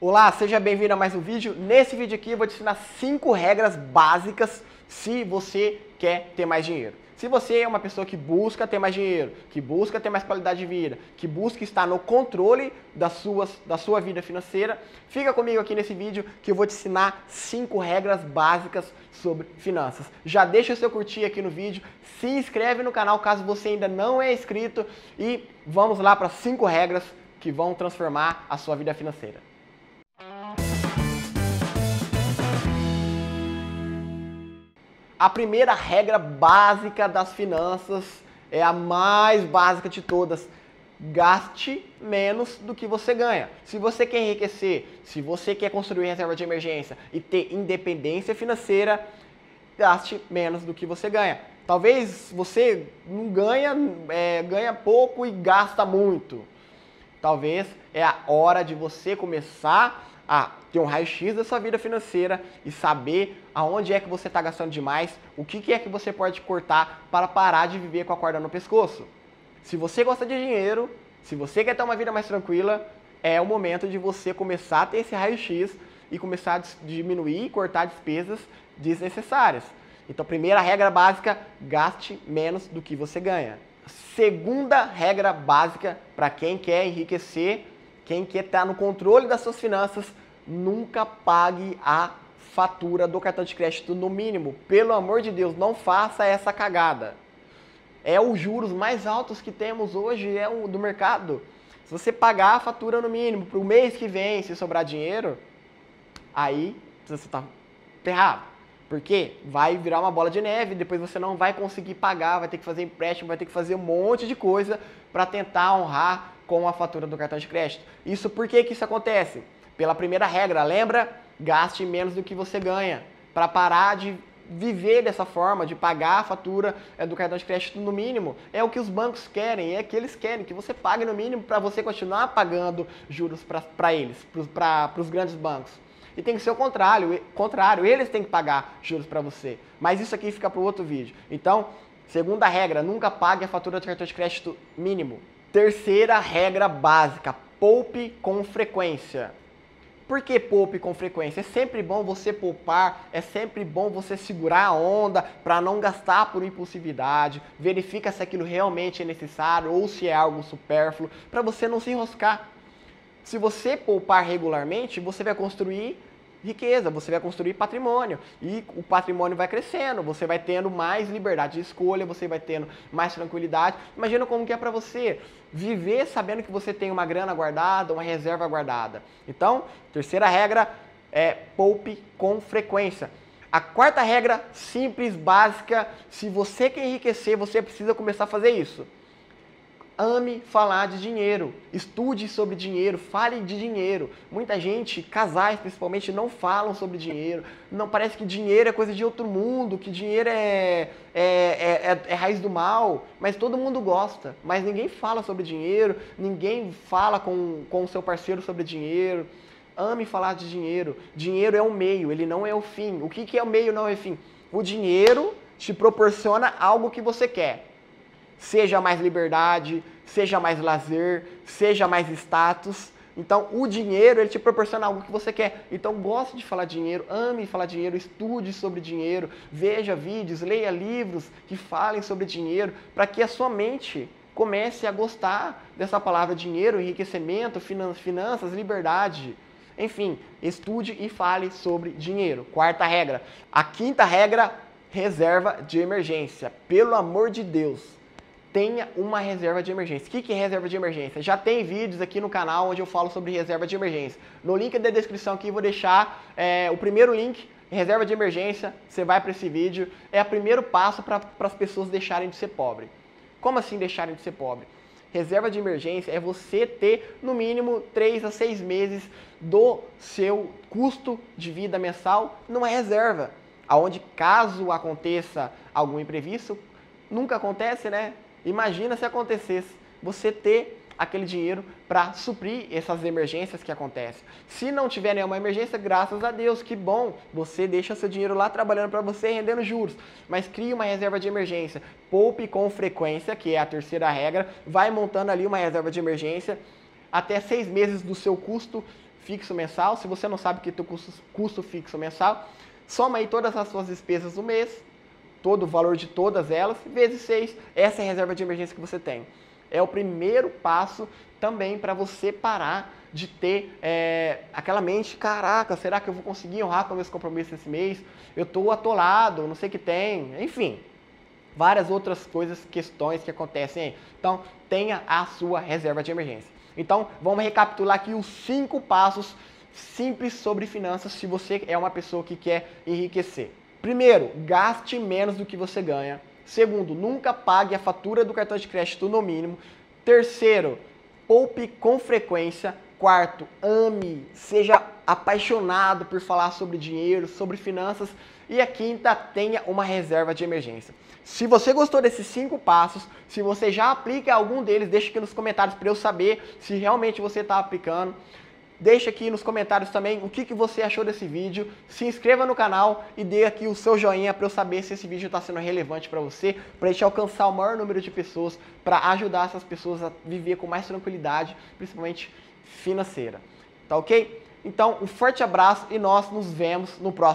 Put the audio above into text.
Olá, seja bem-vindo a mais um vídeo. Nesse vídeo aqui eu vou te ensinar 5 regras básicas se você quer ter mais dinheiro. Se você é uma pessoa que busca ter mais dinheiro, que busca ter mais qualidade de vida, que busca estar no controle das suas, da sua vida financeira, fica comigo aqui nesse vídeo que eu vou te ensinar 5 regras básicas sobre finanças. Já deixa o seu curtir aqui no vídeo, se inscreve no canal caso você ainda não é inscrito e vamos lá para 5 regras que vão transformar a sua vida financeira. A primeira regra básica das finanças é a mais básica de todas. Gaste menos do que você ganha. Se você quer enriquecer, se você quer construir reserva de emergência e ter independência financeira, gaste menos do que você ganha. Talvez você não ganha, é, ganha pouco e gasta muito. Talvez é a hora de você começar a ter um raio-x da sua vida financeira e saber aonde é que você está gastando demais, o que, que é que você pode cortar para parar de viver com a corda no pescoço. Se você gosta de dinheiro, se você quer ter uma vida mais tranquila, é o momento de você começar a ter esse raio-x e começar a diminuir e cortar despesas desnecessárias. Então, primeira regra básica, gaste menos do que você ganha. Segunda regra básica para quem quer enriquecer quem quer estar no controle das suas finanças, nunca pague a fatura do cartão de crédito no mínimo. Pelo amor de Deus, não faça essa cagada. É os juros mais altos que temos hoje, é o do mercado. Se você pagar a fatura no mínimo para o mês que vem, se sobrar dinheiro, aí você está ferrado. Porque vai virar uma bola de neve, depois você não vai conseguir pagar, vai ter que fazer empréstimo, vai ter que fazer um monte de coisa para tentar honrar com a fatura do cartão de crédito. Isso por que, que isso acontece? Pela primeira regra, lembra? Gaste menos do que você ganha. Para parar de viver dessa forma, de pagar a fatura é, do cartão de crédito no mínimo, é o que os bancos querem, é que eles querem, que você pague no mínimo para você continuar pagando juros para eles, para os grandes bancos. E tem que ser o contrário, contrário, eles têm que pagar juros para você. Mas isso aqui fica para o outro vídeo. Então, segunda regra, nunca pague a fatura do cartão de crédito mínimo. Terceira regra básica: poupe com frequência. Por que poupe com frequência? É sempre bom você poupar, é sempre bom você segurar a onda para não gastar por impulsividade. Verifica se aquilo realmente é necessário ou se é algo supérfluo, para você não se enroscar. Se você poupar regularmente, você vai construir riqueza, você vai construir patrimônio e o patrimônio vai crescendo, você vai tendo mais liberdade de escolha, você vai tendo mais tranquilidade. Imagina como que é para você viver sabendo que você tem uma grana guardada, uma reserva guardada. Então, terceira regra é poupe com frequência. A quarta regra, simples, básica, se você quer enriquecer, você precisa começar a fazer isso ame falar de dinheiro, estude sobre dinheiro, fale de dinheiro. Muita gente, casais principalmente, não falam sobre dinheiro. Não parece que dinheiro é coisa de outro mundo, que dinheiro é, é, é, é, raiz do mal. Mas todo mundo gosta. Mas ninguém fala sobre dinheiro, ninguém fala com, com o seu parceiro sobre dinheiro. Ame falar de dinheiro. Dinheiro é o meio, ele não é o fim. O que, que é o meio, não é o fim? O dinheiro te proporciona algo que você quer seja mais liberdade, seja mais lazer, seja mais status. Então, o dinheiro, ele te proporciona algo que você quer. Então, goste de falar dinheiro, ame falar dinheiro, estude sobre dinheiro, veja vídeos, leia livros que falem sobre dinheiro, para que a sua mente comece a gostar dessa palavra dinheiro, enriquecimento, finanças, liberdade. Enfim, estude e fale sobre dinheiro. Quarta regra. A quinta regra, reserva de emergência. Pelo amor de Deus, tenha uma reserva de emergência. O que é reserva de emergência? Já tem vídeos aqui no canal onde eu falo sobre reserva de emergência. No link da descrição aqui vou deixar é, o primeiro link, reserva de emergência. Você vai para esse vídeo. É o primeiro passo para as pessoas deixarem de ser pobre. Como assim deixarem de ser pobre? Reserva de emergência é você ter no mínimo 3 a 6 meses do seu custo de vida mensal numa reserva, aonde caso aconteça algum imprevisto, nunca acontece, né? Imagina se acontecesse você ter aquele dinheiro para suprir essas emergências que acontecem. Se não tiver nenhuma emergência, graças a Deus, que bom, você deixa seu dinheiro lá trabalhando para você rendendo juros, mas crie uma reserva de emergência, poupe com frequência, que é a terceira regra, vai montando ali uma reserva de emergência até seis meses do seu custo fixo mensal. Se você não sabe o que é o custo, custo fixo mensal, soma aí todas as suas despesas do mês, todo o valor de todas elas, vezes 6, essa é a reserva de emergência que você tem. É o primeiro passo também para você parar de ter é, aquela mente, caraca, será que eu vou conseguir honrar com meus compromissos esse mês? Eu estou atolado, não sei o que tem, enfim. Várias outras coisas, questões que acontecem aí. Então, tenha a sua reserva de emergência. Então, vamos recapitular aqui os cinco passos simples sobre finanças se você é uma pessoa que quer enriquecer. Primeiro, gaste menos do que você ganha. Segundo, nunca pague a fatura do cartão de crédito no mínimo. Terceiro, poupe com frequência. Quarto, ame, seja apaixonado por falar sobre dinheiro, sobre finanças. E a quinta, tenha uma reserva de emergência. Se você gostou desses cinco passos, se você já aplica algum deles, deixa aqui nos comentários para eu saber se realmente você está aplicando. Deixa aqui nos comentários também o que, que você achou desse vídeo. Se inscreva no canal e dê aqui o seu joinha para eu saber se esse vídeo está sendo relevante para você, para a gente alcançar o maior número de pessoas, para ajudar essas pessoas a viver com mais tranquilidade, principalmente financeira. Tá ok? Então, um forte abraço e nós nos vemos no próximo